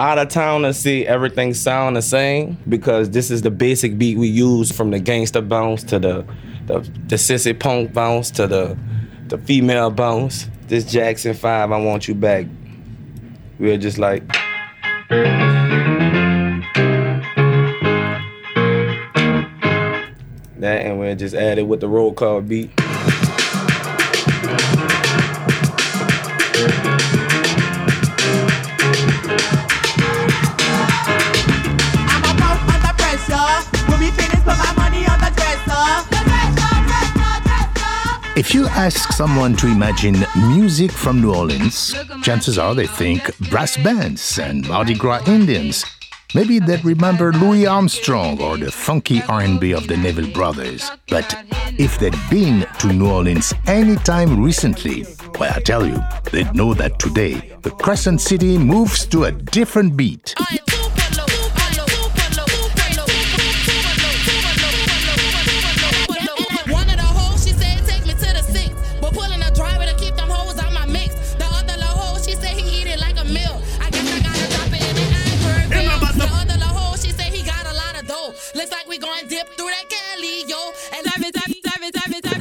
out of town to see everything sound the same because this is the basic beat we use from the gangster bounce to the the, the sissy punk bounce to the the female bounce. This Jackson 5, I want you back. We're just like that and we'll just add it with the roll call beat. If you ask someone to imagine music from New Orleans, chances are they think brass bands and Mardi Gras Indians. Maybe they'd remember Louis Armstrong or the funky R&B of the Neville Brothers. But if they'd been to New Orleans any time recently, well, I tell you, they'd know that today the Crescent City moves to a different beat.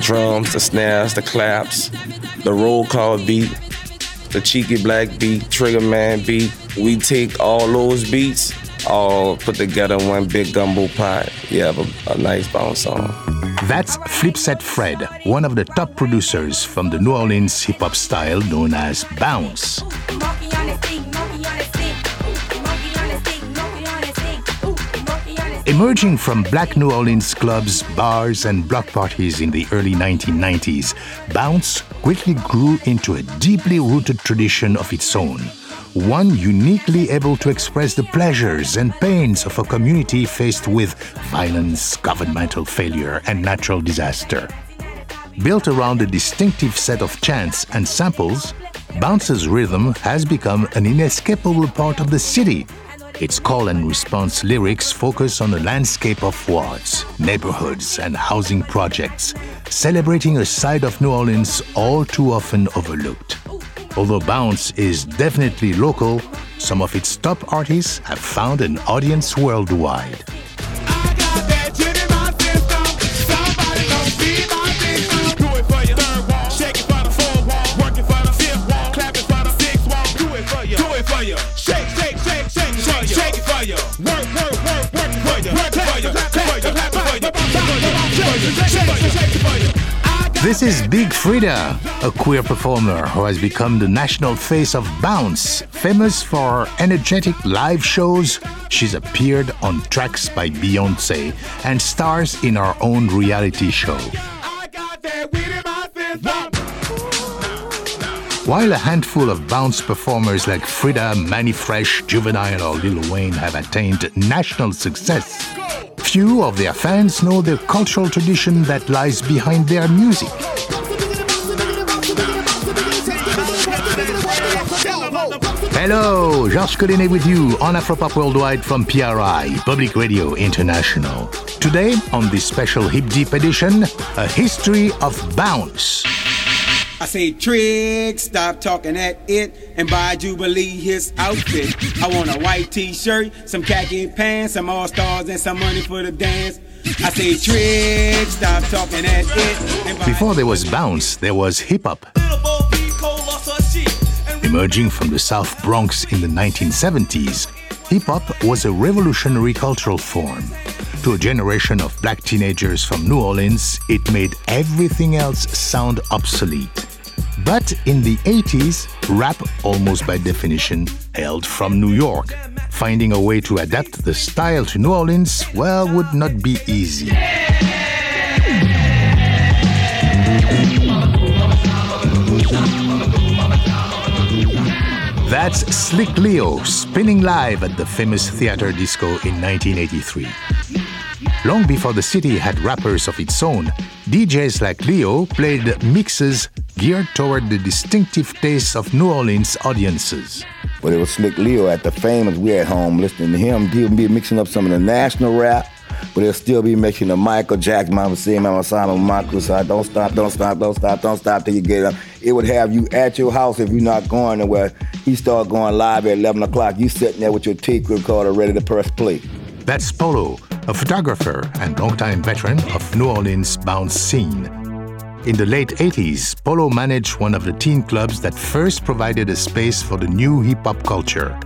Drums, the snares, the claps, the roll call beat, the Cheeky Blakk beat, trigger man beat. We take all those beats, all put together in one big gumbo pot. You have a, a nice bounce song. That's Flipset Fred, one of the top producers from the New Orleans hip hop style known as bounce. Emerging from black New Orleans clubs, bars, and block parties in the early 1990s, bounce quickly grew into a deeply rooted tradition of its own, one uniquely able to express the pleasures and pains of a community faced with violence, governmental failure, and natural disaster. Built around a distinctive set of chants and samples, Bounce's rhythm has become an inescapable part of the city its call and response lyrics focus on the landscape of wards, neighborhoods, and housing projects, celebrating a side of New Orleans all too often overlooked. Although Bounce is definitely local, some of its top artists have found an audience worldwide. This is Big Freedia, a queer performer who has become the national face of Bounce. Famous for energetic live shows, she's appeared on tracks by Beyonce and stars in her own reality show. While a handful of bounce performers like Freedia, Mannie Fresh, Juvenile, or Lil Wayne have attained national success, few of their fans know the cultural tradition that lies behind their music. Hello, Georges Collinet with you on Afropop Worldwide from PRI, Public Radio International. Today, on this special Hip Deep edition, a history of bounce. I say, Trick, stop talking at it and buy Jubilee his outfit. I want a white t shirt, some khaki pants, some all stars, and some money for the dance. I say, Trick, stop talking at it. Before there was bounce, there was hip hop. Emerging from the South Bronx in the 1970s, hip hop was a revolutionary cultural form. To a generation of black teenagers from New Orleans, it made everything else sound obsolete. But in the 80s, rap, almost by definition, hailed from New York. Finding a way to adapt the style to New Orleans, well, would not be easy. That's Slick Leo spinning live at the famous Theater Disco in 1983. Long before the city had rappers of its own, DJs like Leo played mixes geared toward the distinctive tastes of New Orleans audiences. But it was Slick Leo at the famous. We at home listening to him. He'll be mixing up some of the national rap, but he'll still be mixing the Michael Jackson, Mama C, Mama Simon, Marcus. Don't stop, don't stop, don't stop, don't stop till you get up. it would have you at your house if you're not going nowhere. He started going live at 11 o'clock. You sitting there with your tape recorder ready to press play. That's Polo, a photographer and longtime veteran of New Orleans bounce scene. In the late 80s, Polo managed one of the teen clubs that first provided a space for the new hip hop culture.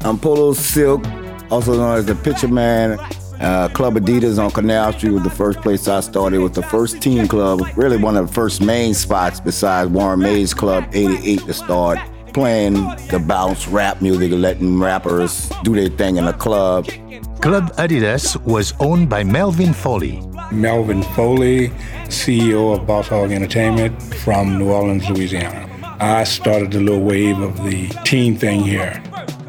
I'm Polo Silk, also known as the Picture Man. Uh, club Adidas on Canal Street was the first place I started. It was the first teen club, really one of the first main spots besides Warren May's Club 88 to start playing the bounce rap music, letting rappers do their thing in the club. Club Adidas was owned by Melvin Foley. Melvin Foley, CEO of Boss Hog Entertainment from New Orleans, Louisiana. I started the little wave of the teen thing here.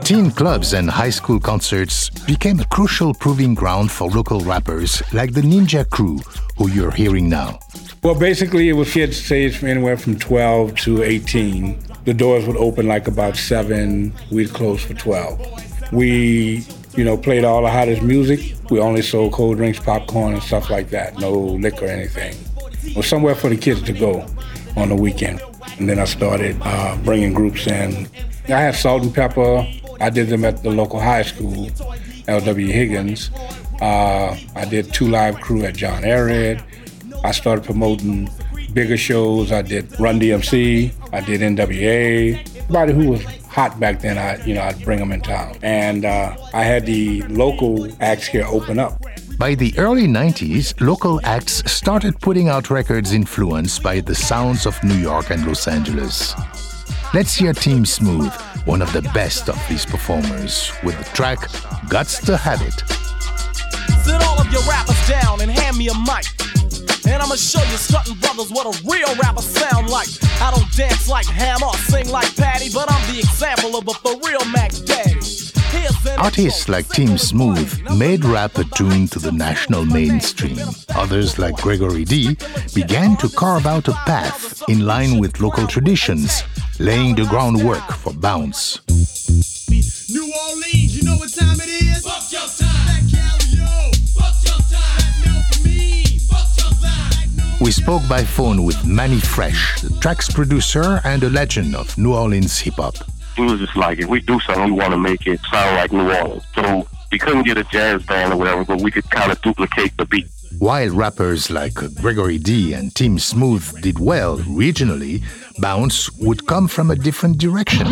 Teen clubs and high school concerts became a crucial proving ground for local rappers like the Ninja Crew, who you're hearing now. Well, basically, it was kids staged from anywhere from 12 to 18. The doors would open like about 7, we'd close for 12. We, you know, played all the hottest music. We only sold cold drinks, popcorn, and stuff like that. No liquor or anything. It was somewhere for the kids to go on the weekend. And then I started uh, bringing groups in. I had Salt and Pepper. I did them at the local high school, L.W. Higgins. Uh, I did two live crew at John Ehret. I started promoting bigger shows. I did Run DMC. I did NWA. Everybody who was hot back then, I you know I'd bring them in town. And uh, I had the local acts here open up. By the early 90s, local acts started putting out records influenced by the sounds of New York and Los Angeles. Let's hear Tim Smooth, one of the best of these performers, with the track Guts to Have It. Sit all of your rappers down and hand me a mic. And I'ma show you Sutton Brothers what a real rapper sound like. I don't dance like Hammer, sing like Patty, but I'm the example of a for real Mac Daddy. Artists like Tim Smooth made rap attuned to the national mainstream. Others like Gregory D began to carve out a path in line with local traditions, laying the groundwork for bounce. New Orleans, you know what time it is? We spoke by phone with Mannie Fresh, the track's producer and a legend of New Orleans hip hop we was just like, if we do something, we want to make it sound like New Orleans. So we couldn't get a jazz band or whatever, but we could kind of duplicate the beat. While rappers like Gregory D and Tim Smooth did well regionally, Bounce would come from a different direction.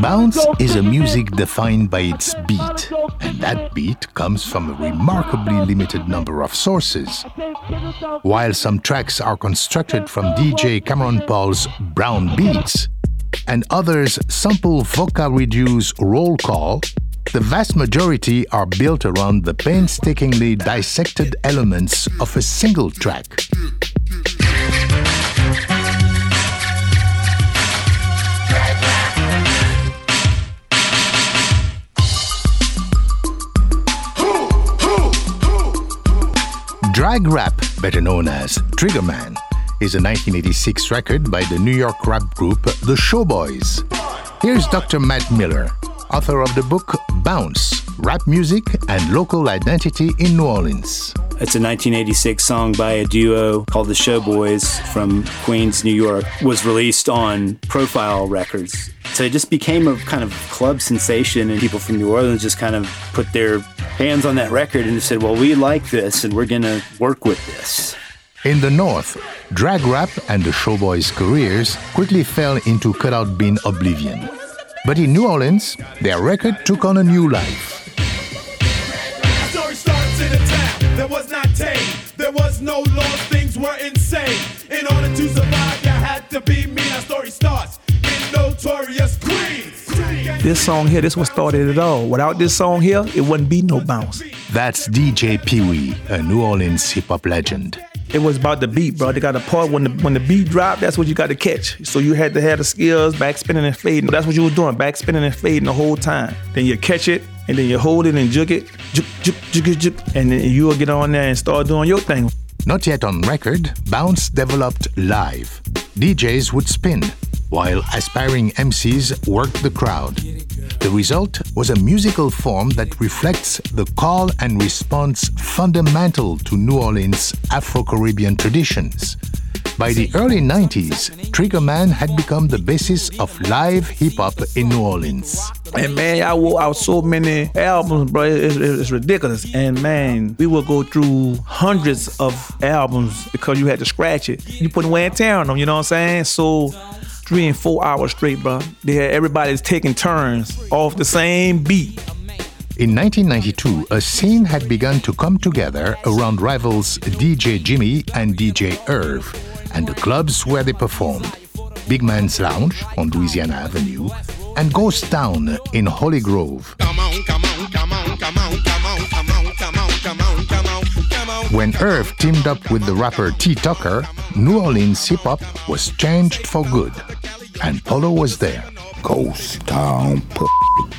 Bounce is a music defined by its beat, and that beat comes from a remarkably limited number of sources. While some tracks are constructed from DJ Cameron Paul's Brown Beats, and others sample Voca Reduce roll call, the vast majority are built around the painstakingly dissected elements of a single track. Drag Rap, better known as Triggerman, is a 1986 record by the New York rap group The Showboys. Here's Dr. Matt Miller, author of the book Bounce Rap Music and Local Identity in New Orleans. It's a 1986 song by a duo called The Showboys from Queens, New York. Was released on Profile Records. So it just became a kind of club sensation, and people from New Orleans just kind of put their hands on that record and said, Well, we like this, and we're going to work with this. In the North, drag rap and the showboys' careers quickly fell into cutout bin oblivion. But in New Orleans, their record took on a new life. story starts in a town that was not tame. There was no laws, things were insane. In order to survive, you had to be mean. Our story starts in notorious Queens. This song here, this what started it all. Without this song here, it wouldn't be no bounce. That's DJ Pee Wee, a New Orleans hip hop legend. It was about the beat, bro. They got a part when the when the beat dropped, that's what you got to catch. So you had to have the skills, back spinning and fading. That's what you was doing, back spinning and fading the whole time. Then you catch it, and then you hold it and jug it, juk, juk, juk, juk, and then you will get on there and start doing your thing. Not yet on record, Bounce developed live. DJs would spin, while aspiring MCs worked the crowd. The result was a musical form that reflects the call and response fundamental to New Orleans Afro Caribbean traditions. By the early 90s, Triggerman had become the basis of live hip hop in New Orleans. And man, I wore out so many albums, bro. It's, it's, ridiculous. And man, we would go through hundreds of albums because you had to scratch it. You put wear and tear on them, you know what I'm saying? So three and four hours straight, bro. They had everybody's taking turns off the same beat. In 1992, a scene had begun to come together around rivals DJ Jimmy and DJ Irv and the clubs where they performed Big Man's Lounge on Louisiana Avenue and Ghost Town in Holly Grove. When Irv teamed up with the rapper T Tucker, New Orleans hip hop was changed for good, and Polo was there. Ghost Town,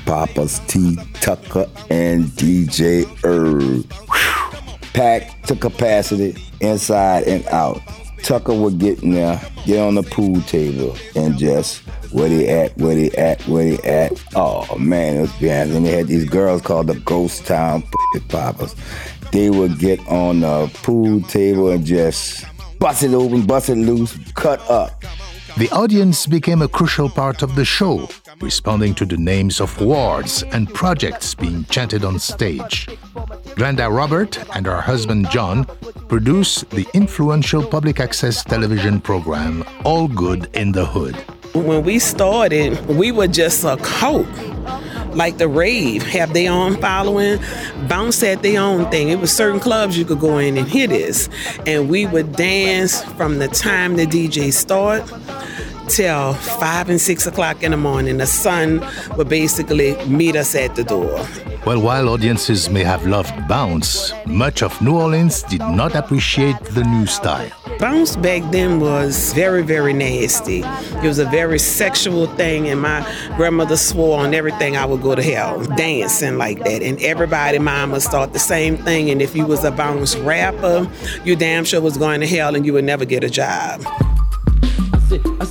Papas, T Tucker, and DJ Irv. Packed to capacity, inside and out. Tucker would get in there, get on the pool table, and just where they at, where they at, where they at. Oh man, it was bad. And they had these girls called the Ghost Town Poppers. They would get on the pool table and just bust it open, bust it loose, cut up. The audience became a crucial part of the show, responding to the names of wards and projects being chanted on stage. Glenda Robert and her husband John produced the influential public access television program All Good in the Hood. When we started, we were just a cult like the rave have their own following? Bounce at their own thing. It was certain clubs you could go in and hear this. And we would dance from the time the dj start till five and six o'clock in the morning. The sun would basically meet us at the door. Well, while audiences may have loved bounce, much of New Orleans did not appreciate the new style. Bounce back then was very, very nasty. It was a very sexual thing, and my grandmother swore on everything I would go to hell, dancing like that. And everybody, mama, thought the same thing. And if you was a bounce rapper, you damn sure was going to hell and you would never get a job. I said, I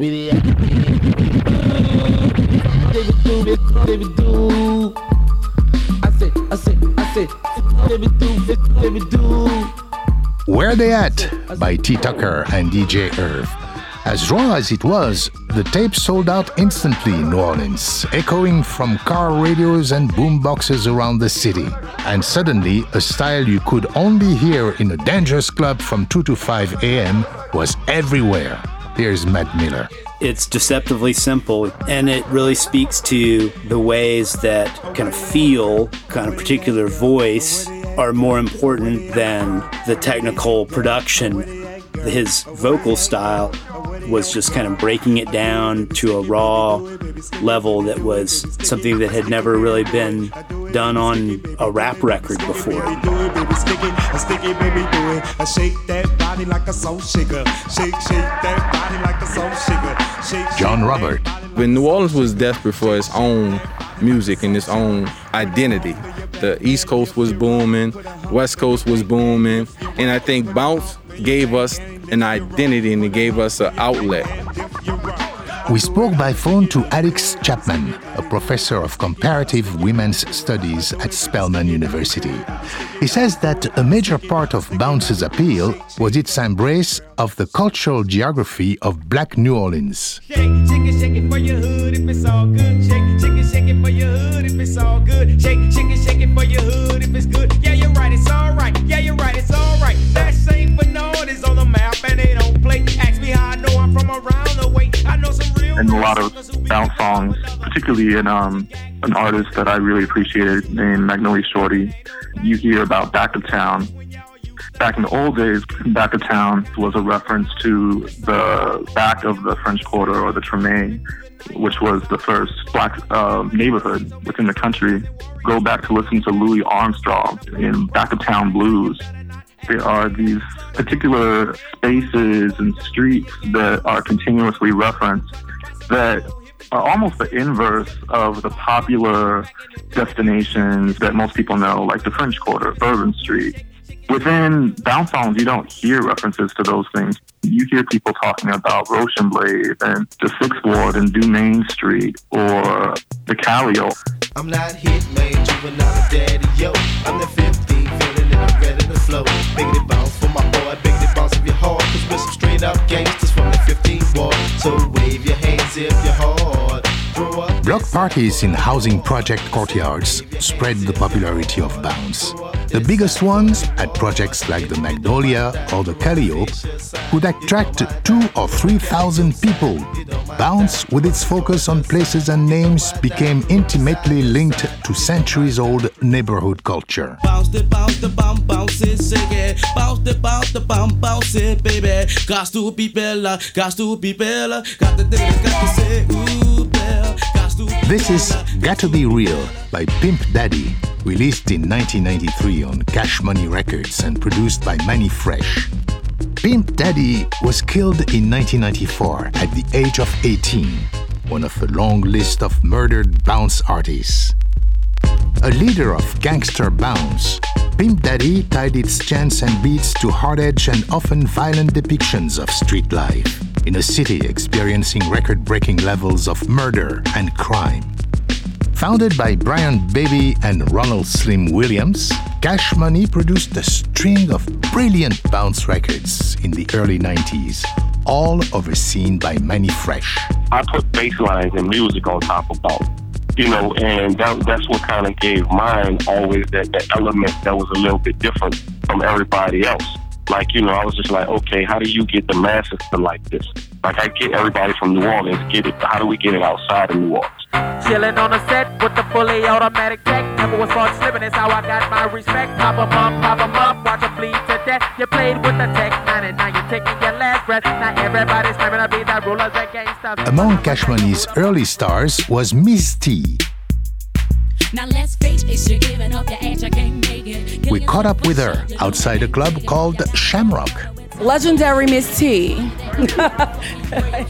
they do, they do. I said, I said, I said, they do, they do. Where They At by T. Tucker and DJ Irv. As raw as it was, the tape sold out instantly in New Orleans, echoing from car radios and boom boxes around the city. And suddenly, a style you could only hear in a dangerous club from 2 to 5 a.m. was everywhere. Here's Matt Miller. It's deceptively simple, and it really speaks to the ways that kind of feel, kind of particular voice, are more important than the technical production. His vocal style was just kind of breaking it down to a raw level that was something that had never really been done on a rap record before. John Robert. When New Orleans was desperate for its own music and its own identity, the East Coast was booming, West Coast was booming, and I think Bounce gave us an identity and it gave us an outlet. We spoke by phone to Alix Chapman, a professor of comparative women's studies at Spelman University. He says that a major part of Bounce's appeal was its embrace of the cultural geography of black New Orleans. Shake, shake it, shake it for your hood if it's all good. Shake, shake it, shake it for your hood if it's good. For. Yeah, you're right, it's all right. Yeah, you're right, it's all right. St. Bernard is on the map and they don't play. Ask me how I know I'm from around the way. I know some real. And a lot of bounce songs, particularly in um, an artist that I really appreciated named Magnolia Shorty. You hear about Back of Town. Back in the old days, Back of Town was a reference to the back of the French Quarter or the Tremé, which was the first black uh, neighborhood within the country. Go back to listen to Louis Armstrong in Back of Town Blues. There are these particular spaces and streets that are continuously referenced that are almost the inverse of the popular destinations that most people know, like the French Quarter, Bourbon Street. Within songs, you don't hear references to those things. You hear people talking about Rochambeau and the Sixth Ward and Dumaine Street or the Calio. I'm not hit, man, juvenile daddy, yo. I'm the 15, flow. Biggity bounce for my boy, biggity bounce if you're hard. Cause we're some straight up gangsters from the 15 ward. So wave your hands if you're hard. Block parties in housing project courtyards spread the popularity of bounce. The biggest ones at projects like the Magnolia or the Calliope could attract two or three thousand people. Bounce, with its focus on places and names, became intimately linked to centuries-old neighborhood culture. Got to be bella, got to be bella. Got the thing, got to say, ooh, bella. This is Gotta Be Real by Pimp Daddy, released in 1993 on Cash Money Records and produced by Mannie Fresh. Pimp Daddy was killed in 1994 at the age of 18, one of a long list of murdered bounce artists. A leader of gangster bounce, Pimp Daddy tied its chants and beats to hard edge and often violent depictions of street life in a city experiencing record breaking levels of murder and crime. Founded by Bryan Baby and Ronald Slim Williams, Cash Money produced a string of brilliant bounce records in the early 90s, all overseen by Mannie Fresh. I put bass lines and music on top of bounce. You know, and that, that's what kind of gave mine always that, that element that was a little bit different from everybody else. Like, you know, I was just like, okay, how do you get the masses to like this? Like, I get everybody from New Orleans, get it, how do we get it outside of New Orleans? Chillin' on the set with the fully automatic tech. Never was caught slipping, it's how I got my respect. Pop 'em up, pop 'em up, watch 'em bleed to death. You played with the tech nine and now you're taking your last breath. Now everybody's screaming to be the rulers. Among Cash Money's early stars was Miss T. Now let's face it, you're giving up your ass, you can't make it. We caught up with her outside a club called Shamrock. Legendary Miss T.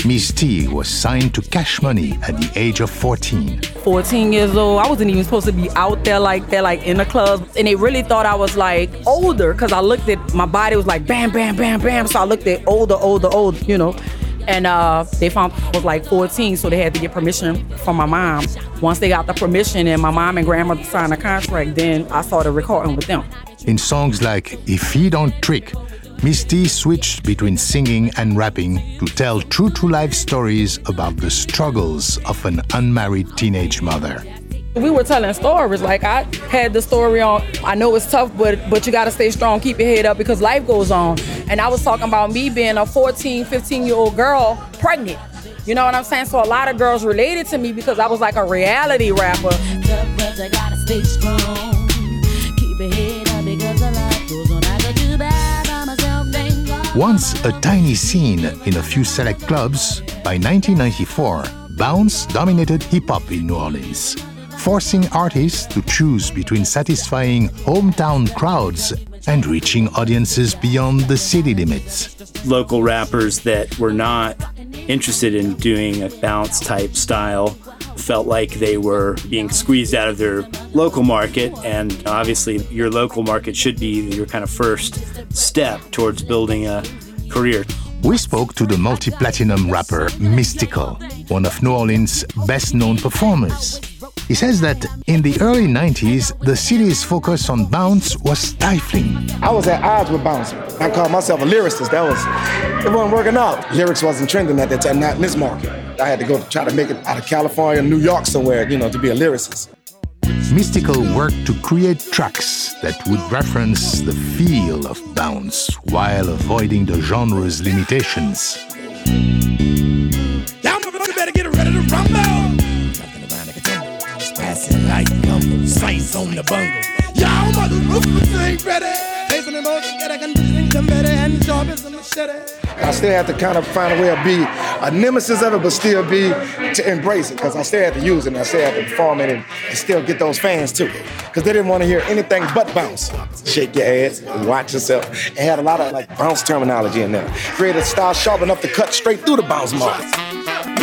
Miss T was signed to Cash Money at the age of 14. 14 years old. I wasn't even supposed to be out there like that, like in the club. And they really thought I was like older because I looked at my body was like bam, bam, bam, bam. So I looked at older, older, older, you know. And uh, they found I was like 14, so they had to get permission from my mom. Once they got the permission and my mom and grandmother signed a contract, then I started recording with them. In songs like If He Don't Trick, Miss T switched between singing and rapping to tell true to life stories about the struggles of an unmarried teenage mother. We were telling stories. Like I had the story on. I know it's tough, but but you gotta stay strong, keep your head up because life goes on. And I was talking about me being a 14, 15 year old girl pregnant. You know what I'm saying? So a lot of girls related to me because I was like a reality rapper. Tough, but you gotta stay strong. Keep your head up because the life goes on. I got too bad by myself, thank God. Once a tiny scene in a few select clubs, by 1994, bounce dominated hip hop in New Orleans, forcing artists to choose between satisfying hometown crowds and reaching audiences beyond the city limits. local rappers that were not interested in doing a bounce type style felt like they were being squeezed out of their local market and obviously your local market should be your kind of first step towards building a career We spoke to the multi platinum rapper Mystikal, one of New Orleans' best known performers. He says that in the early 90s, the city's focus on bounce was stifling. I was at odds with bounce. I called myself a lyricist. That was, it wasn't working out. Lyrics wasn't trending at that time, not in this market. I had to go try to make it out of California, New York somewhere, you know, to be a lyricist. Mystikal worked to create tracks that would reference the feel of bounce while avoiding the genre's limitations. Y'all motherfuckers better get ready to rumble. Like gumbo. Slice on the bungle. Y'all motherfuckers ain't ready. Facing the most, get a conditioning committee and sharp as a machete. I still have to kind of find a way to be a nemesis of it, but still be to embrace it because I still have to use it and I still have to perform it and, and still get those fans too. Because they didn't want to hear anything but bounce. Shake your ass, watch yourself. It had a lot of like bounce terminology in there. Create a style sharp enough to cut straight through the bounce mark.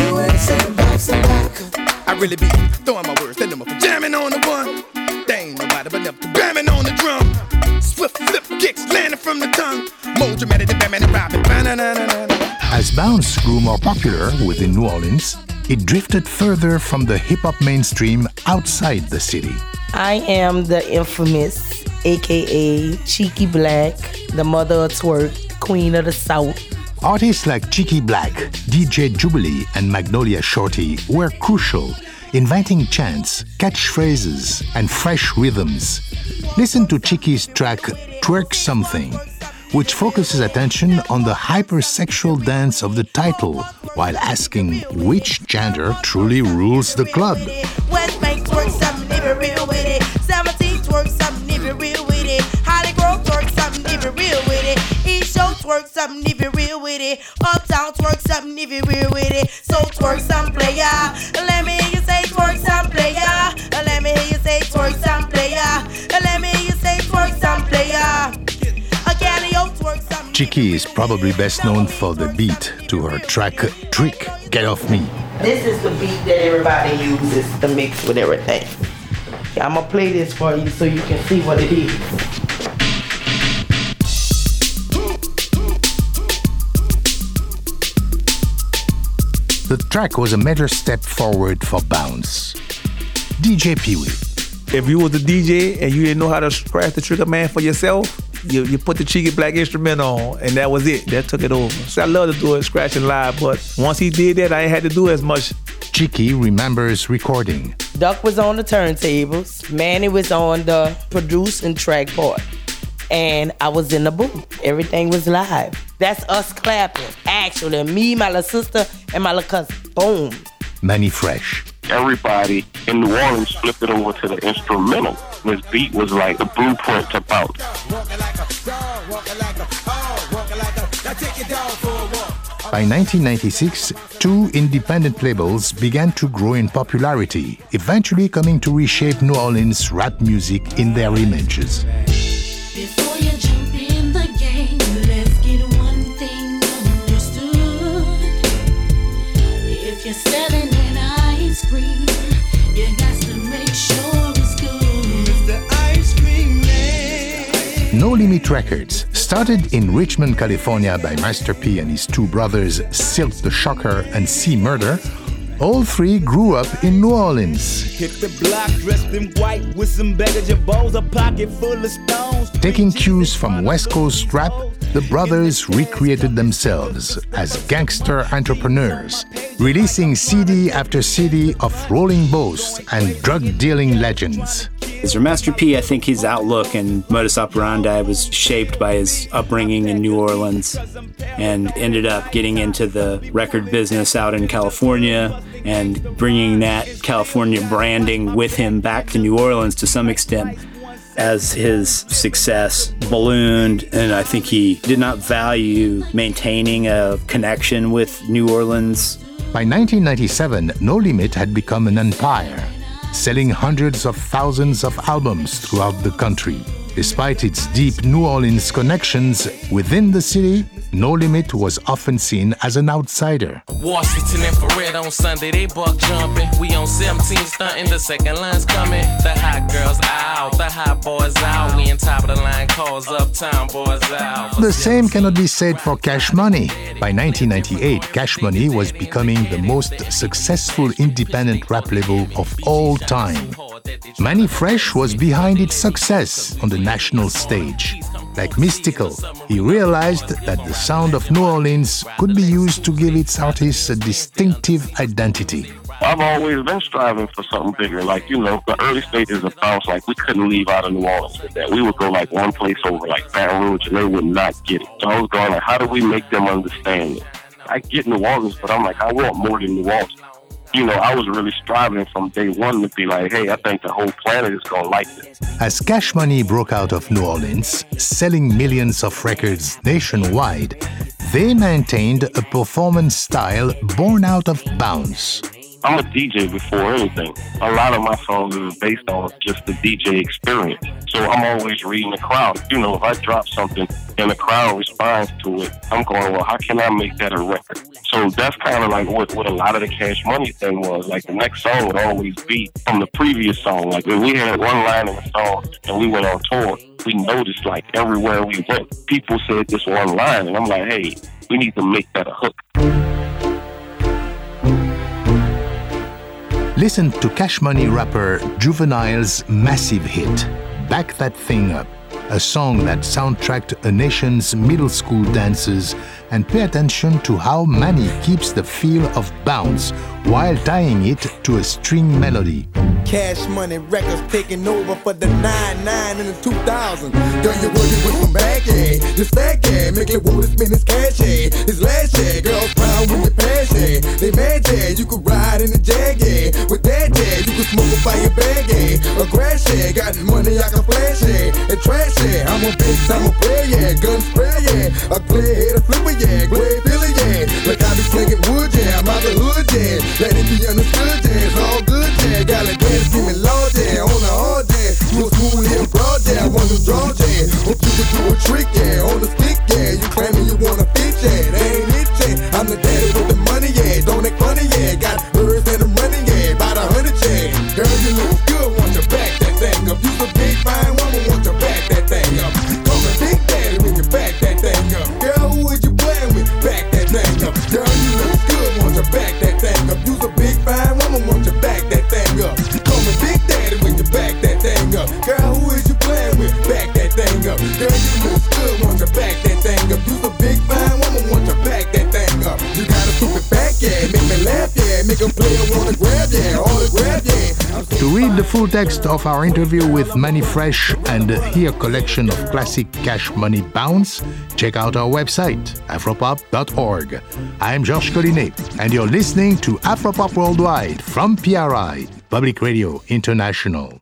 You ain't saying bounce and. I really be throwing my words, then I'm jamming on the one. They ain't nobody but never bamming on the drum. Swift flip kicks landing from the tongue. More dramatic than Batman and Robin. As bounce grew more popular within New Orleans, it drifted further from the hip hop mainstream outside the city. I am the infamous, aka Cheeky Blakk, the mother of twerk, queen of the South. Artists like Cheeky Blakk, DJ Jubilee, and Magnolia Shorty were crucial, inventing chants, catchphrases, and fresh rhythms. Listen to Cheeky's track Twerk Something, which focuses attention on the hypersexual dance of the title while asking which gender truly rules the club. Twerk something with it. 17 twerk something if you real with it. Holly Grove twerk something if you real with it. East Show twerk something if you real with it. Uptown twerk something if you real with it. So twerk some player. Let me hear you say twerk some player. Let me hear you say twerk some player. Let me hear you say twerk some player. A Galileo twerk some. Cheeky is probably best known for the beat to her track Trick Get Off Me. This is the beat that everybody uses to mix with everything. I'm gonna play this for you so you can see what it is. The track was a major step forward for Bounce. DJ Pee Wee. If you was a DJ and you didn't know how to scratch the trigger man for yourself, you, you put the Cheeky Blakk instrument on, and that was it. That took it over. So I love to do it scratching live, but once he did that, I ain't had to do as much. Cheeky remembers recording. Duck was on the turntables, Manny was on the produce and track part, and I was in the booth. Everything was live. That's us clapping. Actually, me, my little sister, and my little cousin. Boom. Mannie Fresh. Everybody in New Orleans flipped it over to the instrumental. This beat was like the blueprint to bounce. By 1996, two independent labels began to grow in popularity, eventually coming to reshape New Orleans rap music in their images. No Limit Records, started in Richmond, California by Master P and his two brothers Silk the Shocker and C Murder, all three grew up in New Orleans. Hit the block dressed in white with some baggage of balls, a pocket full of stones. Taking cues from West Coast rap, the brothers recreated themselves as gangster entrepreneurs, releasing CD after CD of rolling boasts and drug dealing legends. As for Master P, I think his outlook and modus operandi was shaped by his upbringing in New Orleans and ended up getting into the record business out in California and bringing that California branding with him back to New Orleans to some extent as his success ballooned and I think he did not value maintaining a connection with New Orleans. By 1997, No Limit had become an empire, selling hundreds of thousands of albums throughout the country. Despite its deep New Orleans connections within the city, No Limit was often seen as an outsider. Washington infrared on Sunday, they buck jumping. We on 17 stunting, the second line's coming. The hot girls out, the hot boys out. We in top of the line calls, uptown boys out. The same cannot be said for Cash Money. By 1998, Cash Money was becoming the most successful independent rap label of all time. Mannie Fresh was behind its success on the national stage. Like Mystikal, he realized that the sound of New Orleans could be used to give its artists a distinctive identity. I've always been striving for something bigger. Like, you know, the early stages of bounce, like, we couldn't leave out of New Orleans with that. We would go, like, one place over, like, Baton Rouge, and they would not get it. So I was going, like, how do we make them understand it? I get New Orleans, but I'm like, I want more than New Orleans. You know, I was really striving from day one to be like, hey, I think the whole planet is going to like this. As Cash Money broke out of New Orleans, selling millions of records nationwide, they maintained a performance style born out of bounce. I'm a DJ before anything. A lot of my songs are based on just the DJ experience. So I'm always reading the crowd. You know, if I drop something and the crowd responds to it, I'm going, well, how can I make that a record? So that's kind of like what, what a lot of the cash money thing was. Like the next song would always be from the previous song. Like when we had one line in the song and we went on tour, we noticed like everywhere we went, people said this one line. And I'm like, hey, we need to make that a hook. Listen to Cash Money rapper Juvenile's massive hit, Back That Thing Up, a song that soundtracked a nation's middle school dances and pay attention to how Manny keeps the feel of bounce while tying it to a string melody. Cash money records taking over for the 99 in the 2000. Girl, you with some yeah. Guy, make it spend cash, yeah. Last, yeah. Girls proud with yeah. They mad, yeah. You could ride in the jag, yeah. With that, yeah. You could smoke a fire bag, yeah. A grass, yeah. Got money I can flash, yeah. And trash, yeah. I'm a bitch, I'm a player, yeah. Gun spray, yeah. A clear head, flipper, yeah. Grey Billy, yeah. Like I be slinging wood, yeah. I'm out the hood, yeah. Let it be understood, yeah. It's all good, yeah. Got a dance, give me loud, yeah. On the hard, yeah. Smooth here, broad, yeah. I want to draw, yeah. Hope you can do a trick, yeah. On the stick, yeah. You claiming you want To read the full text of our interview with Mannie Fresh and hear collection of classic cash money bounce, check out our website, afropop.org. I'm Georges Collinet, and you're listening to Afropop Worldwide from PRI, Public Radio International.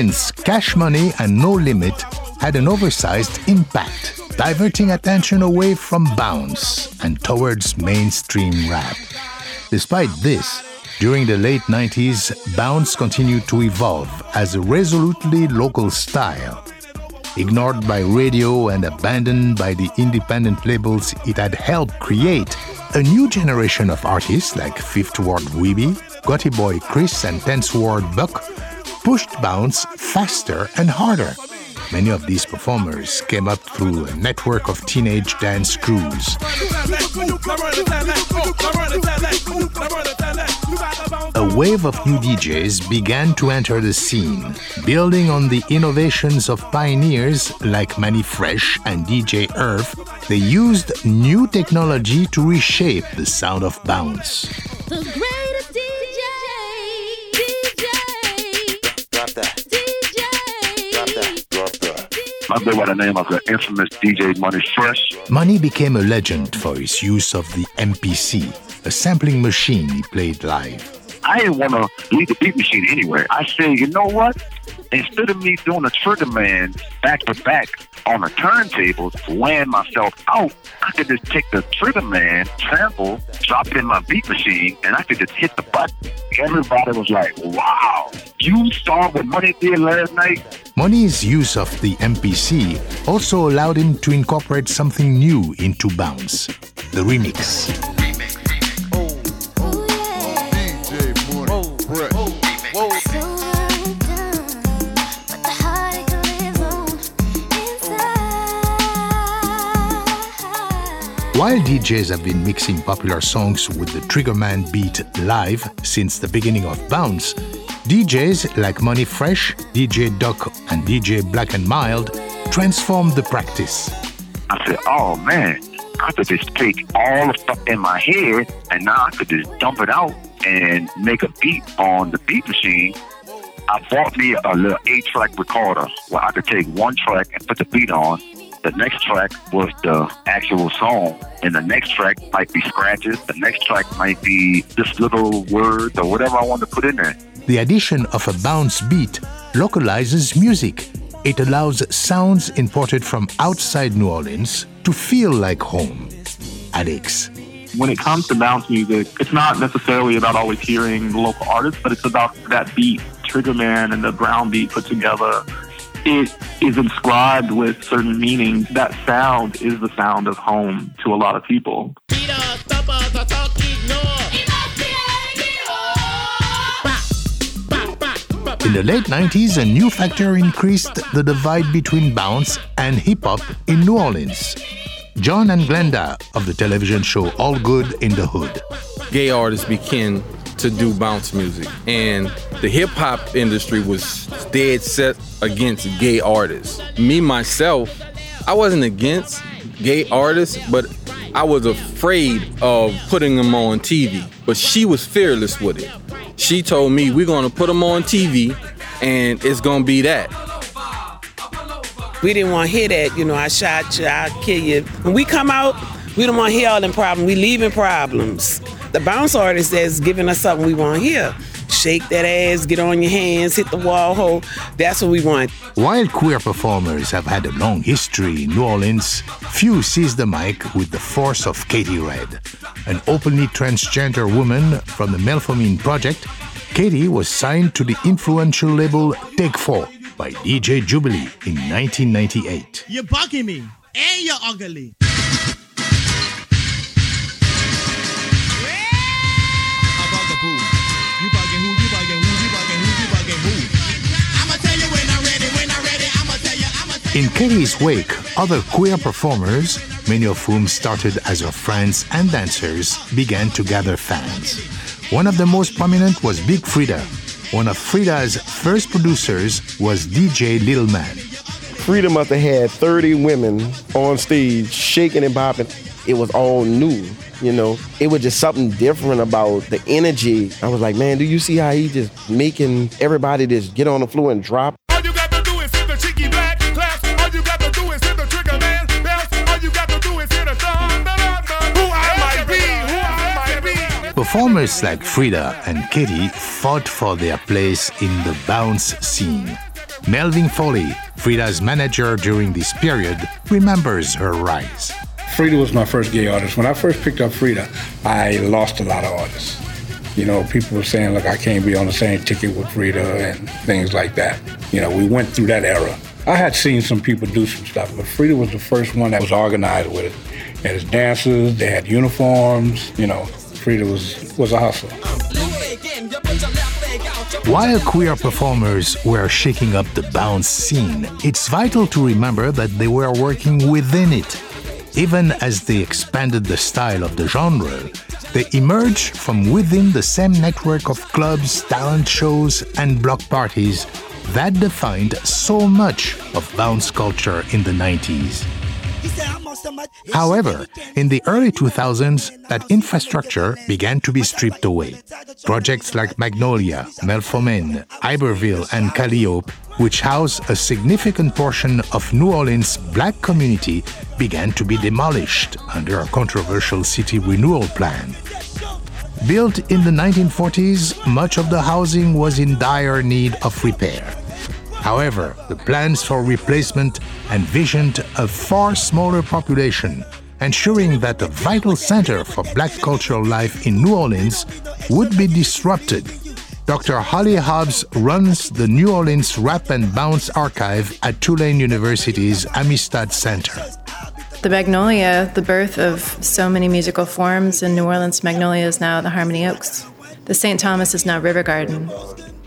Orleans, Cash Money and No Limit had an oversized impact, diverting attention away from bounce and towards mainstream rap. Despite this, during the late 90s, bounce continued to evolve as a resolutely local style. Ignored by radio and abandoned by the independent labels it had helped create, a new generation of artists like Fifth Ward Weeby, Gotti Boy Chris, and Tenth Ward Buck pushed bounce faster and harder. Many of these performers came up through a network of teenage dance crews. A wave of new DJs began to enter the scene, building on the innovations of pioneers like Mannie Fresh and DJ Irv. They used new technology to reshape the sound of bounce. Go by the name of the infamous DJ Money Fresh. Money became a legend for his use of the MPC, a sampling machine he played live. I didn't want to leave the beat machine anywhere. I said, you know what? Instead of me doing a trigger man back to back on a turntable, weighing myself out, I could just take the trigger man sample, drop it in my beat machine, and I could just hit the button. Everybody was like, wow, you saw what Money did last night? Money's use of the MPC also allowed him to incorporate something new into bounce the remix. While DJs have been mixing popular songs with the Triggerman beat live since the beginning of Bounce, DJs like Money Fresh, DJ Duck, and DJ Black and Mild transformed the practice. I said, oh man, I could just take all the stuff in my head and now I could just dump it out and make a beat on the beat machine. I bought me a little eight track recorder where I could take one track and put the beat on The next track was the actual song, and the next track might be scratches. The next track might be this little word or whatever I want to put in there. The addition of a bounce beat localizes music. It allows sounds imported from outside New Orleans to feel like home. Alex. when it comes to bounce music, it's not necessarily about always hearing the local artists, but it's about that beat, Trigger Man and the brown beat put together. It is inscribed with certain meanings. That sound is the sound of home to a lot of people. In the late 90s, a new factor increased the divide between bounce and hip hop in New Orleans. John and Glenda of the television show All Good in the Hood. Gay artists began to do bounce music, and the hip hop industry was dead set against gay artists. Me, myself, I wasn't against gay artists, but I was afraid of putting them on TV. But she was fearless with it. She told me, We're gonna put them on TV, and it's gonna be that. We didn't want to hear that, you know, I shot you, I kill you. When we come out, we don't want to hear all them problems. We leaving problems. The bounce artist that's giving us something we want here. Shake that ass, get on your hands, hit the wall hole. That's what we want. While queer performers have had a long history in New Orleans, few seize the mic with the force of Katey Red. An openly transgender woman from the Melpomene Project, Katey was signed to the influential label Take Fo' by DJ Jubilee in 1998. You're bugging me, and you're ugly. In Katey's wake, other queer performers, many of whom started as her friends and dancers, began to gather fans. One of the most prominent was Big Freedia. One of Freedia's first producers was DJ Little Man. Freedia must have had 30 women on stage shaking and bopping. It was all new, you know. It was just something different about the energy. I was like, man, do you see how he just making everybody just get on the floor and drop? Performers like Freedia and Katey fought for their place in the bounce scene. Melvin Foley, Freedia's manager during this period, remembers her rise. Freedia was my first gay artist. When I first picked up Freedia, I lost a lot of artists. You know, people were saying, look, I can't be on the same ticket with Freedia and things like that. You know, we went through that era. I had seen some people do some stuff, but Freedia was the first one that was organized with it. They had dancers, they had uniforms, you know, Freedia was, was a hustler. While queer performers were shaking up the bounce scene, it's vital to remember that they were working within it. Even as they expanded the style of the genre, they emerged from within the same network of clubs, talent shows, and block parties that defined so much of bounce culture in the 90s. However, in the early 2000s, that infrastructure began to be stripped away. Projects like Magnolia, Melpomene, Iberville, and Calliope, which house a significant portion of New Orleans' black community, began to be demolished under a controversial city renewal plan. Built in the 1940s, much of the housing was in dire need of repair. However, the plans for replacement envisioned a far smaller population, ensuring that a vital center for black cultural life in New Orleans would be disrupted. Dr. Holly Hobbs runs the New Orleans Rap and Bounce Archive at Tulane University's Amistad Center. The Magnolia, the birth of so many musical forms in New Orleans, Magnolia is now the Harmony Oaks. The St. Thomas is now River Garden.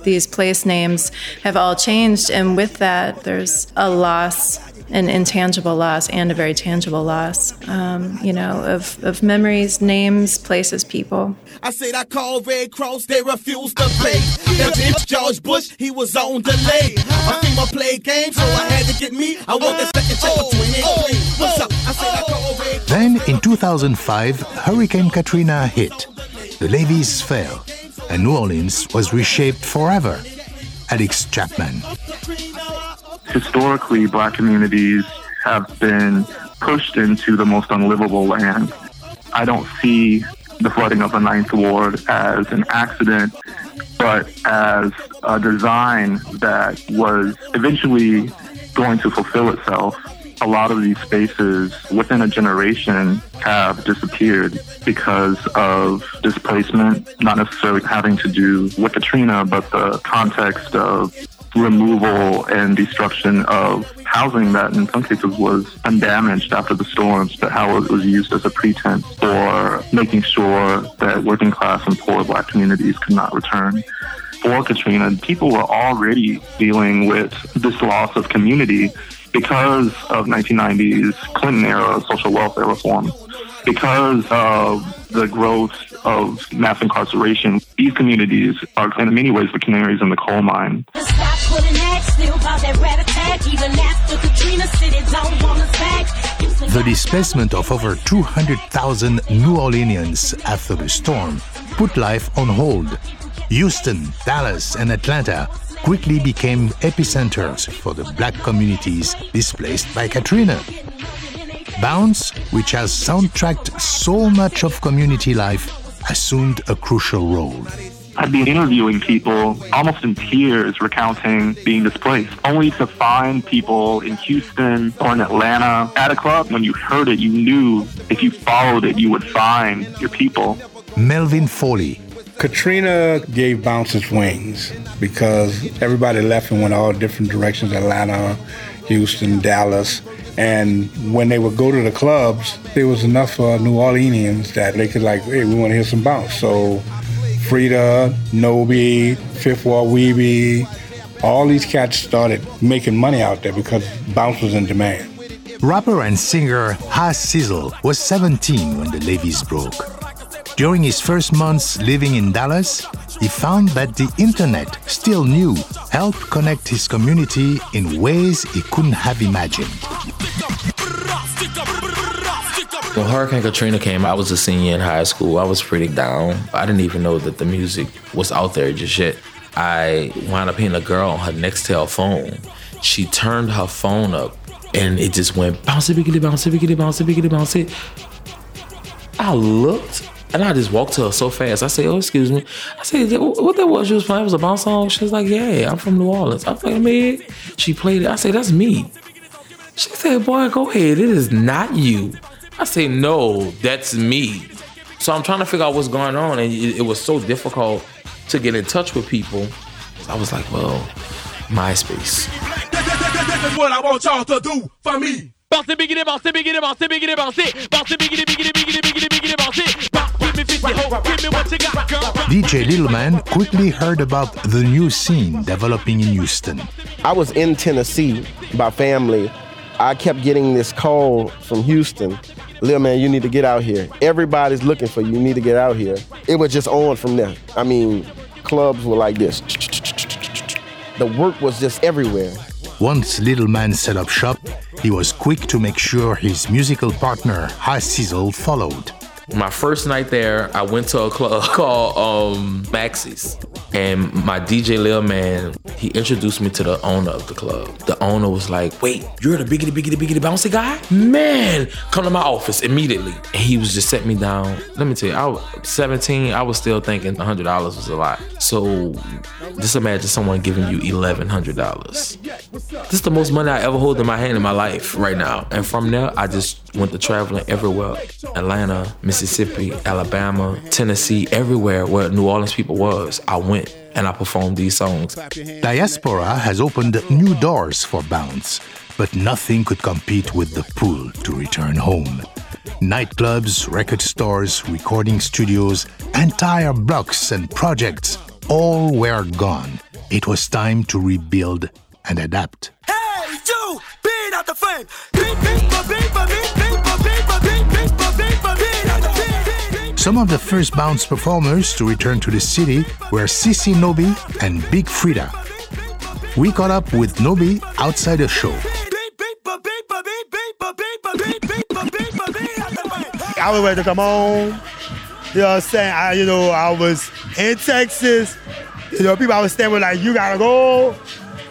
These place names have all changed, and with that, there's a loss, an intangible loss, and a very tangible loss, um, you know, of, of memories, names, places, people. I said I called Red Cross, they refused to pay. That bitch George Bush, he was on delay. I think I played games, so I had to get me. I want that second check for 23. What's up? I said I called Red Then, in 2005, Hurricane Katrina hit. The levees fell, and New Orleans was reshaped forever. Alix Chapman. Historically, black communities have been pushed into the most unlivable land. I don't see the flooding of the Ninth Ward as an accident, but as a design that was eventually going to fulfill itself. A lot of these spaces within a generation have disappeared because of displacement, not necessarily having to do with Katrina, but the context of removal and destruction of housing that in some cases was undamaged after the storms, but how it was used as a pretense for making sure that working class and poor black communities could not return. For Katrina, people were already dealing with this loss of community because of 1990s Clinton era social welfare reform, because of the growth of mass incarceration. These communities are in many ways the canaries in the coal mine. Stop pulling that, still about that rat attack. Even after Katrina City don't want us back. The displacement of over 200,000 New Orleanians after the storm put life on hold. Houston, Dallas, and Atlanta quickly became epicenters for the black communities displaced by Katrina. Bounce, which has soundtracked so much of community life, assumed a crucial role. I'd be interviewing people almost in tears recounting being displaced, only to find people in Houston or in Atlanta at a club. When you heard it, you knew if you followed it, you would find your people. Melvin Foley, Katrina gave Bounce its wings because everybody left and went all different directions Atlanta, Houston, Dallas. And when they would go to the clubs, there was enough uh, New Orleanians that they could, like, hey, we want to hear some bounce. So Freedia, Nobby, Fifth Ward Weebie, all these cats started making money out there because bounce was in demand. Rapper and singer Hasizzle was 17 when the levees broke. During his first months living in Dallas, he found that the internet, still new, helped connect his community in ways he couldn't have imagined. When Hurricane Katrina came, I was a senior in high school. I was pretty down. I didn't even know that the music was out there just yet. I wound up hitting a girl on her Nextel phone. She turned her phone up and it just went bouncy biggity bouncy biggity bouncy biggity bouncy. I looked and I just walked to her so fast. I said, "Oh, excuse me." I said, "What that was? You was playing? It was a bounce song." She was like, "Yeah, I'm from New Orleans." I was like, "Man," she played it. I said, "That's me." She said, "Boy, go ahead. It is not you." I say, "No, that's me." So I'm trying to figure out what's going on, and it, it was so difficult to get in touch with people. I was like, "Well, MySpace." This is what I want y'all to do for me. Bouncy biggity bouncy biggity bouncy biggity bouncy bouncy biggity biggity biggity biggity biggity. Bounce, Give DJ Little Man quickly heard about the new scene developing in Houston. I was in Tennessee by family. I kept getting this call from Houston. Lil man, you need to get out here. Everybody's looking for you. You need to get out here. It was just on from there. I mean, clubs were like this. The work was just everywhere. Once Little Man set up shop, he was quick to make sure his musical partner, Hasizzle, followed. My first night there, I went to a club called um, Maxie's. And my DJ Lil Man, he introduced me to the owner of the club. The owner was like, Wait, you're the biggity, biggity, biggity bouncy guy? Man, come to my office immediately. And he was just setting me down. Let me tell you, I was 17, I was still thinking $100 was a lot. So just imagine someone giving you $1,100. This is the most money I ever hold in my hand in my life right now. And from there, I just went to traveling everywhere Atlanta, Mississippi, Alabama, Tennessee, everywhere where New Orleans people was. I went and I performed these songs. Diaspora has opened new doors for Bounce, but nothing could compete with the pull to return home. Nightclubs, record stores, recording studios, entire blocks and projects all were gone. It was time to rebuild and adapt. Hey, you, beat out the fame. Beat, beat, beat, beat, beat, beat, beat, Some of the first Bounce performers to return to the city were Sissy Nobby and Big Freedia. We caught up with Nobby outside the show. I was ready to come home. You know what I'm saying? I, you know, I was in Texas. You know, people I was staying with like, you gotta go.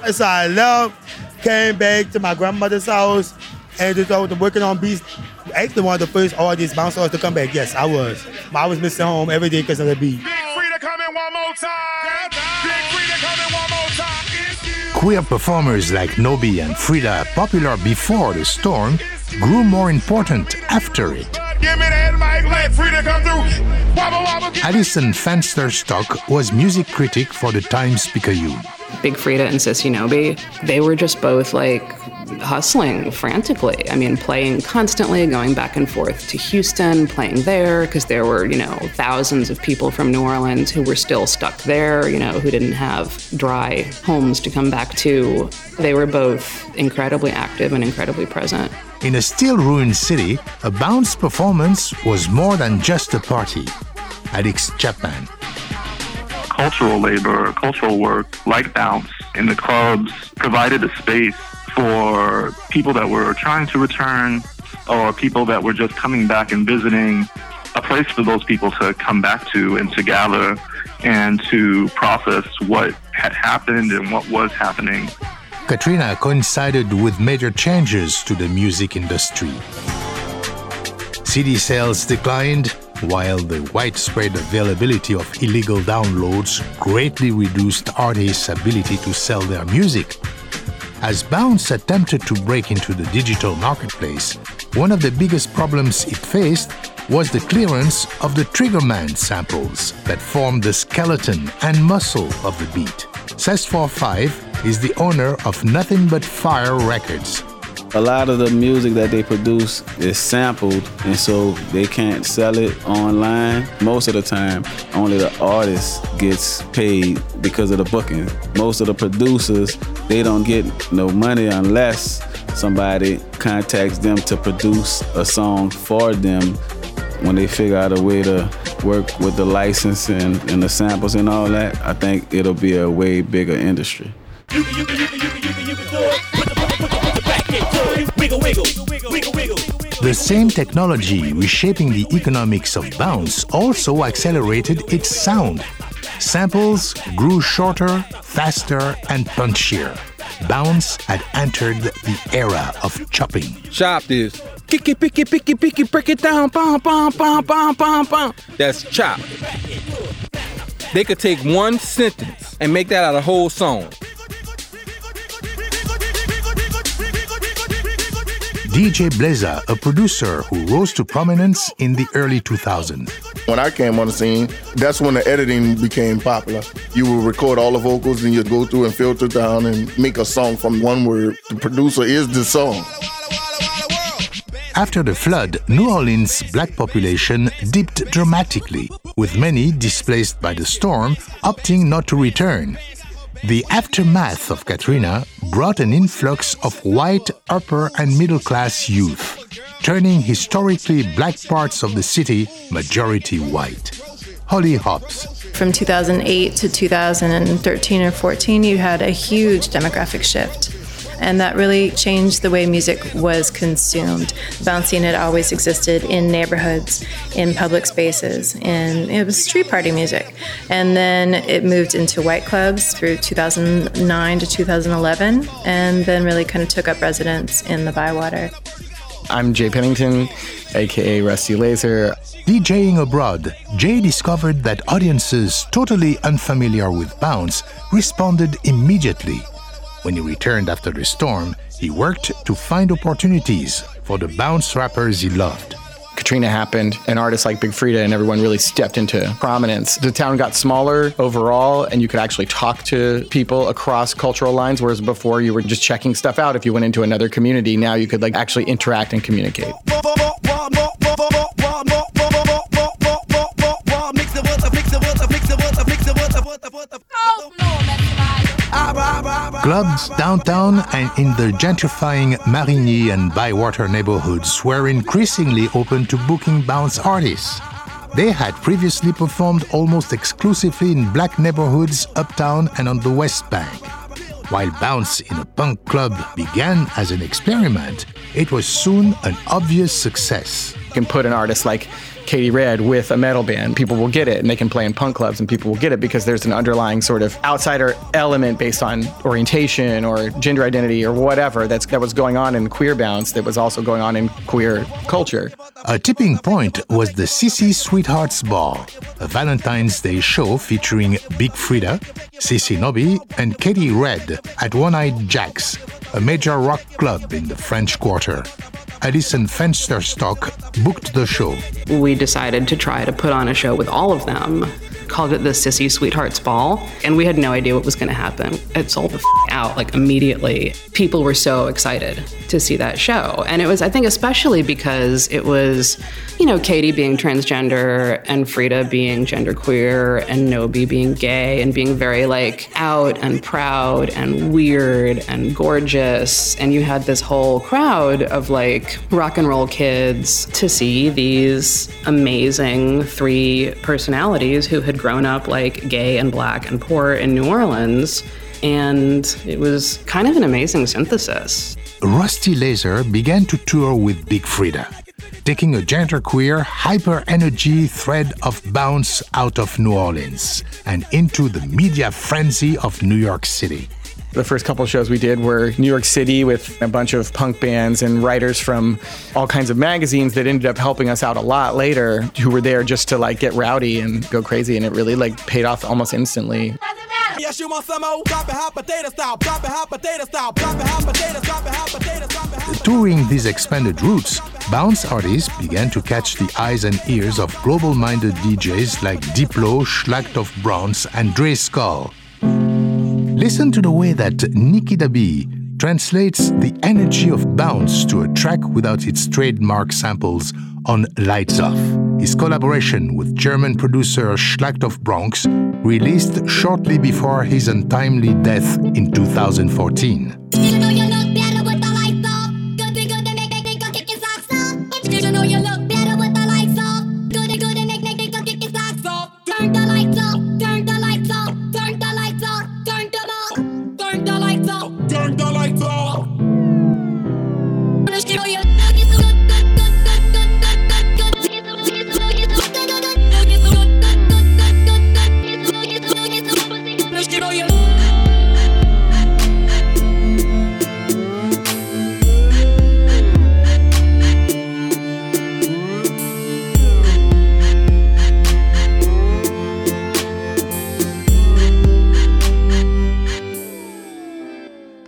And so I left, came back to my grandmother's house, and just uh, working on beats. Actually, one of the first artists, bounce artists to come back. Yes, I was. I was missing home every day because of the beat. Freedia coming one more time. Big Freedia coming one more time. Queer performers like Nobby and Freedia, popular before the storm, grew more important after it. Give me that mic, let Freedia come through. Wobble, wobble, Alison Fensterstock was music critic for the Times Picayune. Big Freedia and Sissy Nobby, they were just both like hustling frantically. I mean, playing constantly, going back and forth to Houston, playing there, because there were, you know, thousands of people from New Orleans who were still stuck there, you know, who didn't have dry homes to come back to. They were both incredibly active and incredibly present. In a still ruined city, a bounce performance was more than just a party. Alix Chapman. cultural labor, cultural work like Bounce in the clubs provided a space for people that were trying to return or people that were just coming back and visiting, a place for those people to come back to and to gather and to process what had happened and what was happening. Katrina coincided with major changes to the music industry. CD sales declined, while the widespread availability of illegal downloads greatly reduced artists' ability to sell their music. As Bounce attempted to break into the digital marketplace, one of the biggest problems it faced was the clearance of the Triggerman samples that formed the skeleton and muscle of the beat. Cess45 is the owner of Nothing But Fire Records. A lot of the music that they produce is sampled, and so they can't sell it online. Most of the time, only the artist gets paid because of the booking. Most of the producers, they don't get no money unless somebody contacts them to produce a song for them. When they figure out a way to work with the license and, and the samples and all that, I think it'll be a way bigger industry. The same technology reshaping the economics of Bounce also accelerated its sound. Samples grew shorter, faster, and punchier. Bounce had entered the era of chopping. Chopped is kicky picky picky picky break it down bum bum bum bum bum bum. That's chop. They could take one sentence and make that out a whole song. DJ Bleza, a producer who rose to prominence in the early 2000s. When I came on the scene, that's when the editing became popular. You would record all the vocals and you'd go through and filter down and make a song from one word. The producer is the song. After the flood, New Orleans' black population dipped dramatically, with many displaced by the storm opting not to return. The aftermath of Katrina brought an influx of white upper and middle class youth, turning historically black parts of the city majority white. Holly Hobbs. From 2008 to 2013 or 14, you had a huge demographic shift. And that really changed the way music was consumed. Bouncing had always existed in neighborhoods, in public spaces, and it was street party music. And then it moved into white clubs through 2009 to 2011, and then really kind of took up residence in the Bywater. I'm Jay Pennington, aka Rusty Laser. DJing abroad, Jay discovered that audiences totally unfamiliar with Bounce responded immediately. When he returned after the storm, he worked to find opportunities for the bounce rappers he loved. Katrina happened, and artists like Big Freedia and everyone really stepped into prominence. The town got smaller overall, and you could actually talk to people across cultural lines, whereas before you were just checking stuff out. If you went into another community, now you could like actually interact and communicate. Clubs downtown and in the gentrifying Marigny and Bywater neighborhoods were increasingly open to booking bounce artists. They had previously performed almost exclusively in black neighborhoods uptown and on the West Bank. While bounce in a punk club began as an experiment, it was soon an obvious success. Can put an artist like Katey Red with a metal band, people will get it, and they can play in punk clubs, and people will get it because there's an underlying sort of outsider element based on orientation or gender identity or whatever that's that was going on in queer bounce that was also going on in queer culture. A tipping point was the Sissy Sweethearts Ball, a Valentine's Day show featuring Big Freedia, Sissy Nobby, and Katey Red at One Eyed Jack's, a major rock club in the French Quarter. Alison Fensterstock booked the show. We decided to try to put on a show with all of them. Called it the Sissy Sweethearts Ball, and we had no idea what was going to happen. It sold the f- out like immediately. People were so excited to see that show, and it was, I think, especially because it was, you know, Katey being transgender and Freedia being genderqueer and Nobby being gay and being very like out and proud and weird and gorgeous, and you had this whole crowd of like rock and roll kids to see these amazing three personalities who had grown up like gay and black and poor in New Orleans. And it was kind of an amazing synthesis. Rusty Laser began to tour with Big Freedia, taking a genderqueer, hyper energy thread of bounce out of New Orleans and into the media frenzy of New York City. The first couple shows we did were New York City with a bunch of punk bands and writers from all kinds of magazines that ended up helping us out a lot later who were there just to like get rowdy and go crazy and it really like paid off almost instantly. Yes, you want some more? Drop it hot potato style. Drop it hot potato style. Drop it hot potato. Drop it hot potato. Drop it hot. Touring these expanded routes, bounce artists began to catch the eyes and ears of global minded DJs like Diplo, Schlacht of Bronze, and Dre Skull. Listen to the way that Nicky Da B translates the energy of bounce to a track without its trademark samples on Lights Off, his collaboration with German producer Schlachthofbronx, released shortly before his untimely death in 2014.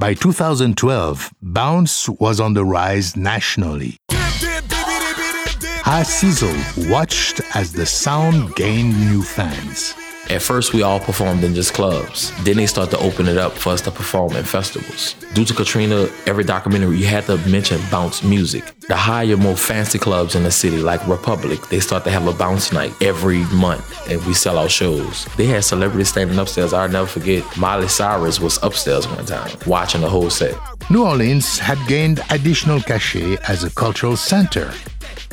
By 2012, bounce was on the rise nationally. Ha Sizzle watched as the sound gained new fans. At first, we all performed in just clubs. Then they start to open it up for us to perform in festivals. Due to Katrina, every documentary you had to mention bounce music. The higher, more fancy clubs in the city, like Republic, they start to have a bounce night every month, and we sell out shows. They had celebrities standing upstairs. I'll never forget. Miley Cyrus was upstairs one time watching the whole set. New Orleans had gained additional cachet as a cultural center.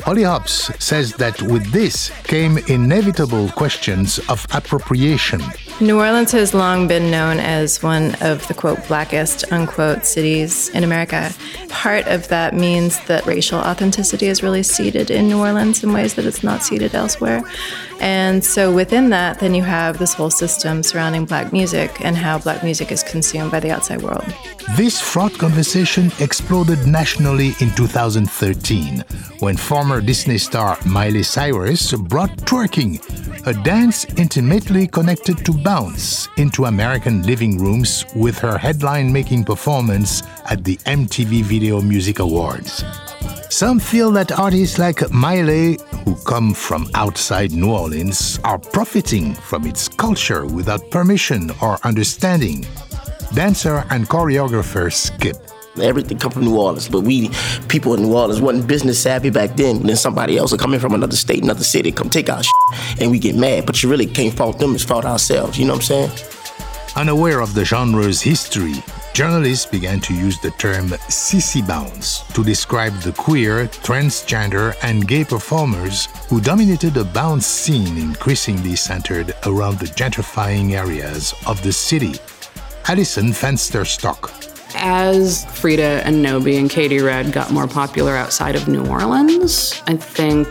Holly Hobbs says that with this came inevitable questions of appropriation. New Orleans has long been known as one of the quote blackest unquote cities in America. Part of that means that racial authenticity is really seated in New Orleans in ways that it's not seated elsewhere. And so within that, then you have this whole system surrounding black music and how black music is consumed by the outside world. This fraught conversation exploded nationally in 2013 when former Disney star Miley Cyrus brought twerking, a dance intimately connected to bounce, into American living rooms with her headline making performance at the MTV Video Music Awards. Some feel that artists like Miley, who come from outside New Orleans, are profiting from its culture without permission or understanding. Dancer and choreographer Skip. Everything come from New Orleans, but we people in New Orleans wasn't business savvy back then. Then somebody else will come in from another state, another city, come take our shit, and we get mad. But you really can't fault them; it's fault ourselves. You know what I'm saying? Unaware of the genre's history, journalists began to use the term sissy bounce to describe the queer, transgender, and gay performers who dominated the bounce scene increasingly centered around the gentrifying areas of the city. Alison Fensterstock. As Freedia and Nobby and Katey Red got more popular outside of New Orleans, I think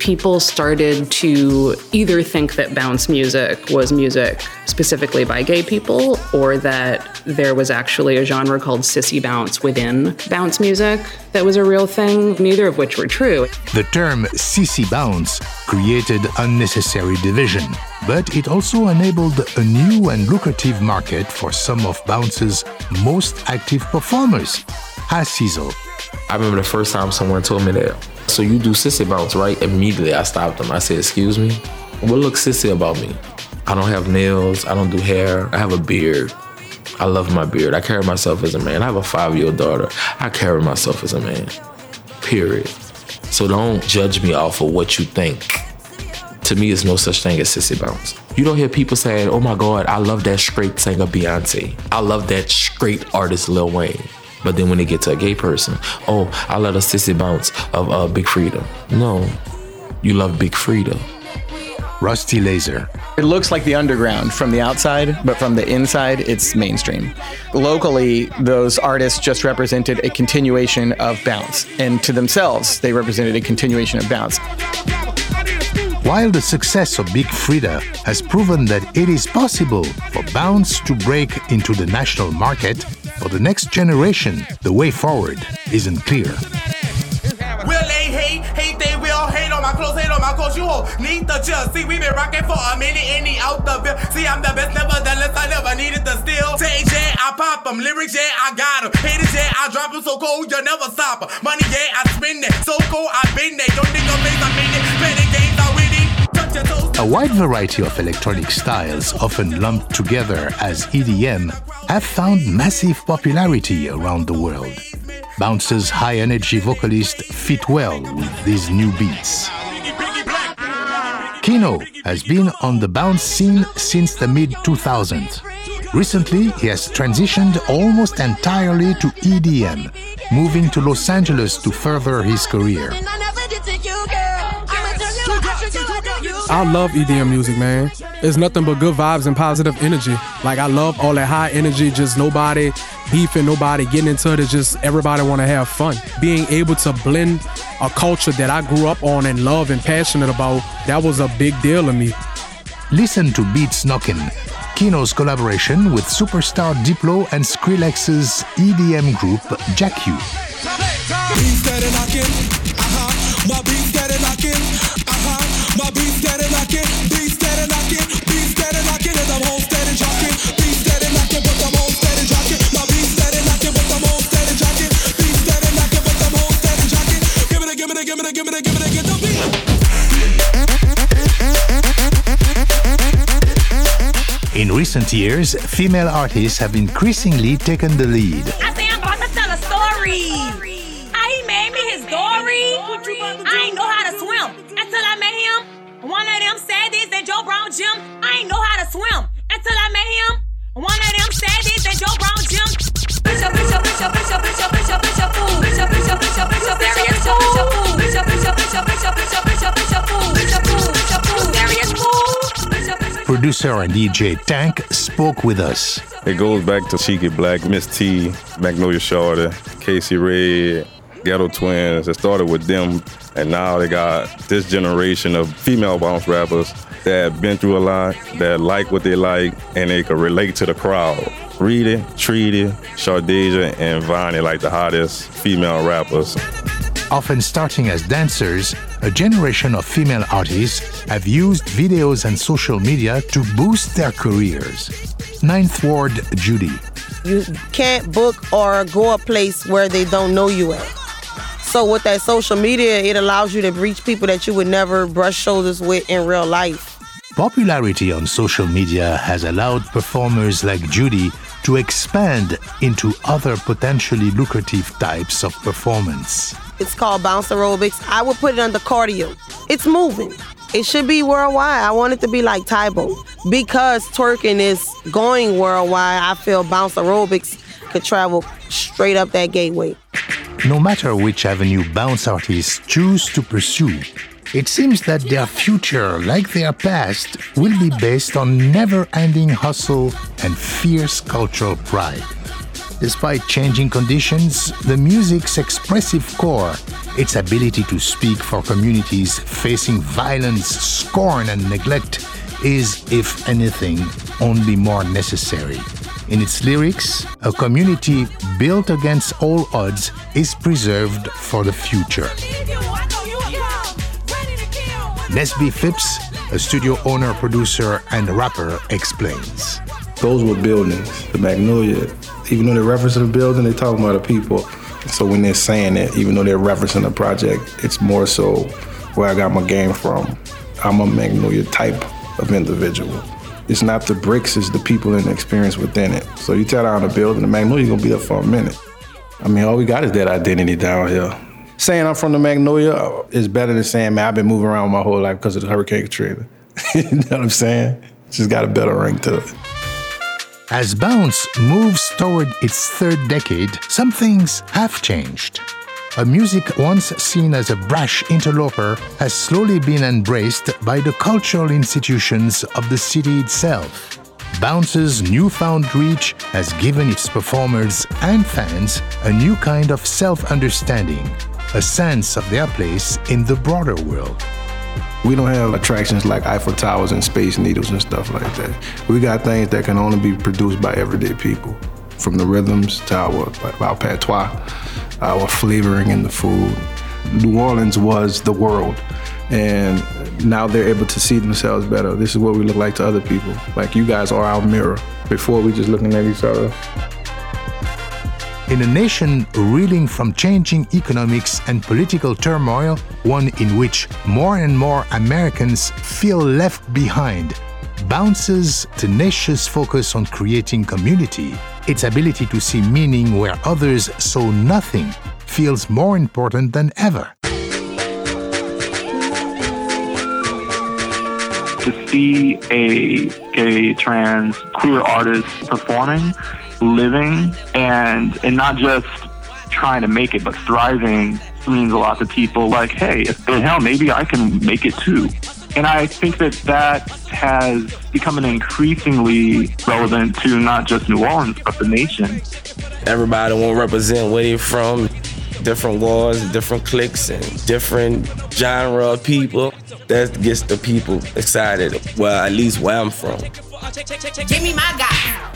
people started to either think that bounce music was music specifically by gay people or that there was actually a genre called sissy bounce within bounce music that was a real thing, neither of which were true. The term sissy bounce created unnecessary division, but it also enabled a new and lucrative market for some of bounce's most active performers. Hasizzle. I remember the first time someone told me that. So you do sissy bounce, right? Immediately I stopped them. I said, excuse me? What looks sissy about me? I don't have nails. I don't do hair. I have a beard. I love my beard. I carry myself as a man. I have a five year old daughter. I carry myself as a man. Period. So don't judge me off of what you think. To me, it's no such thing as sissy bounce. You don't hear people saying, oh my God, I love that straight singer Beyonce. I love that straight artist Lil Wayne. But then when they get to a gay person, oh, I love a sissy bounce of uh, Big Freedia. No, you love Big Freedia. Rusty Laser. It looks like the underground from the outside, but from the inside, it's mainstream. Locally, those artists just represented a continuation of bounce, and to themselves, they represented a continuation of bounce. While the success of Big Freedia has proven that it is possible for bounce to break into the national market, for the next generation, the way forward isn't clear. Will they hate? Hate they will hate on my clothes, hate on my clothes. You whole need the. See, we been rocking for a minute in the out the. See, I'm the best, I never needed to steal. Yeah, I pop them. Lyrics, yeah, I got them. Yeah, I drop them so cold, you never stop. Money, yeah, I spend it. So cold, I been there. Don't think I'm face, I'm it. Games, A wide variety of electronic styles, often lumped together as EDM, have found massive popularity around the world. Bounce's high energy vocalist fit well with these new beats. Keno has been on the bounce scene since the mid 2000s. Recently, he has transitioned almost entirely to EDM, moving to Los Angeles to further his career. I love EDM music, man. It's nothing but good vibes and positive energy. Like I love all that high energy, just nobody beefing, nobody getting into it. It's just everybody want to have fun. Being able to blend a culture that I grew up on and love and passionate about, that was a big deal to me. Listen to Beats Knockin', Keno's collaboration with superstar Diplo and Skrillex's EDM group Jack U. In recent years, female artists have increasingly taken the lead. Producer and DJ Tank spoke with us. It goes back to Cheeky Blakk, Miss T, Magnolia Shorty, Katey Red, Ghetto Twins. It started with them, and now they got this generation of female bounce rappers that have been through a lot, that like what they like, and they can relate to the crowd. Rita, Treaty, Shardeja, and Vonnie like the hottest female rappers. Often starting as dancers, a generation of female artists have used videos and social media to boost their careers. Ninth Ward Judy. You can't book or go a place where they don't know you at. So with that social media, it allows you to reach people that you would never brush shoulders with in real life. Popularity on social media has allowed performers like Judy to expand into other potentially lucrative types of performance. It's called bounce aerobics. I would put it under cardio. It's moving. It should be worldwide. I want it to be like Tae Bo. Because twerking is going worldwide, I feel bounce aerobics could travel straight up that gateway. No matter which avenue bounce artists choose to pursue, it seems that their future, like their past, will be based on never ending hustle and fierce cultural pride. Despite changing conditions, the music's expressive core, its ability to speak for communities facing violence, scorn, and neglect, is, if anything, only more necessary. In its lyrics, a community built against all odds is preserved for the future. Nesby Phipps, a studio owner, producer, and rapper, explains. Those were buildings. The Magnolia, even though they're referencing the building, they're talking about the people. So when they're saying it, even though they're referencing the project, it's more so where I got my game from. I'm a Magnolia type of individual. It's not the bricks, it's the people and the experience within it. So you tear down the building, the Magnolia gonna be there for a minute. I mean, all we got is that identity down here. Saying I'm from the Magnolia is better than saying, man, I've been moving around my whole life because of the Hurricane Katrina. you know what I'm saying? Just got a better ring to it. As Bounce moves toward its third decade, some things have changed. A music once seen as a brash interloper has slowly been embraced by the cultural institutions of the city itself. Bounce's newfound reach has given its performers and fans a new kind of self understanding, a sense of their place in the broader world. We don't have attractions like Eiffel Towers and Space Needles and stuff like that. We got things that can only be produced by everyday people, from the rhythms to our, our patois, our flavoring in the food. New Orleans was the world, and now they're able to see themselves better. This is what we look like to other people. Like you guys are our mirror. Before we just looking at each other. In a nation reeling from changing economics and political turmoil, one in which more and more Americans feel left behind, Bounce's tenacious focus on creating community, its ability to see meaning where others saw nothing, feels more important than ever. to see a gay, trans, queer artist performing, living, and and not just trying to make it, but thriving means a lot to people. Like, hey, if, hell, maybe I can make it too. And I think that that has become an increasingly relevant to not just New Orleans, but the nation. Everybody want to represent where they're from. Different wars, different cliques, and different genre of people. That gets the people excited. Well, at least where I'm from. Give me my guy.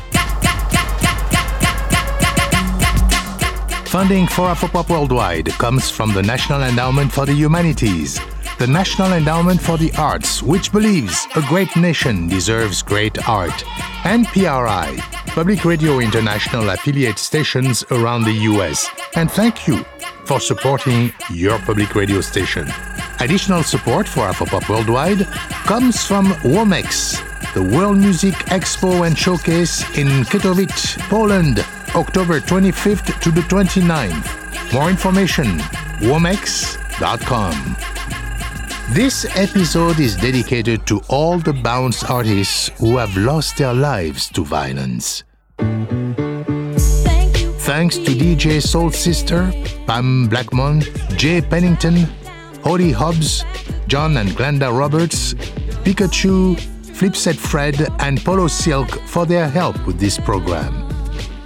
Funding for Afropop Worldwide comes from the National Endowment for the Humanities, the National Endowment for the Arts, which believes a great nation deserves great art, and PRI, Public Radio International affiliate stations around the US. And thank you for supporting your public radio station. Additional support for Afropop Worldwide comes from WOMEX, the World Music Expo and Showcase in Katowice, Poland, October 25th to the 29th. More information, womex.com. This episode is dedicated to all the bounce artists who have lost their lives to violence. Thanks to DJ Soul Sister, Pam Blackmon, Jay Pennington, Holly Hobbs, John and Glenda Roberts, Pikachu, Flipset Fred, and Polo Silk for their help with this program.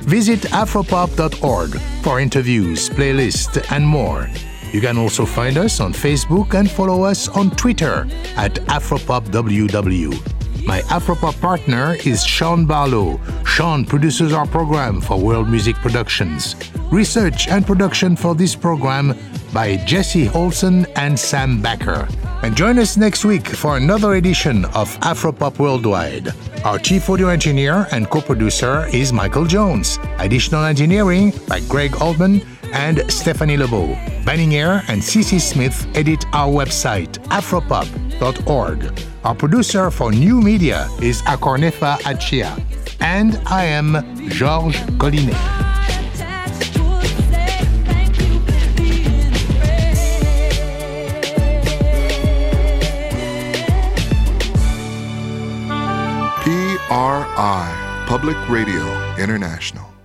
Visit afropop.org for interviews, playlists, and more. You can also find us on Facebook and follow us on Twitter at AfropopWW. My Afropop partner is Sean Barlow. Sean produces our program for World Music Productions. Research and production for this program by Jesse Holson and Sam Backer. And join us next week for another edition of Afropop Worldwide. Our chief audio engineer and co producer is Michael Jones. Additional engineering by Greg Altman and Stephanie LeBeau. Banning Eyre and CC Smith edit our website, afropop.org. Our producer for new media is Akornefa Achia. And I am Georges Collinet. PRI, Public Radio International.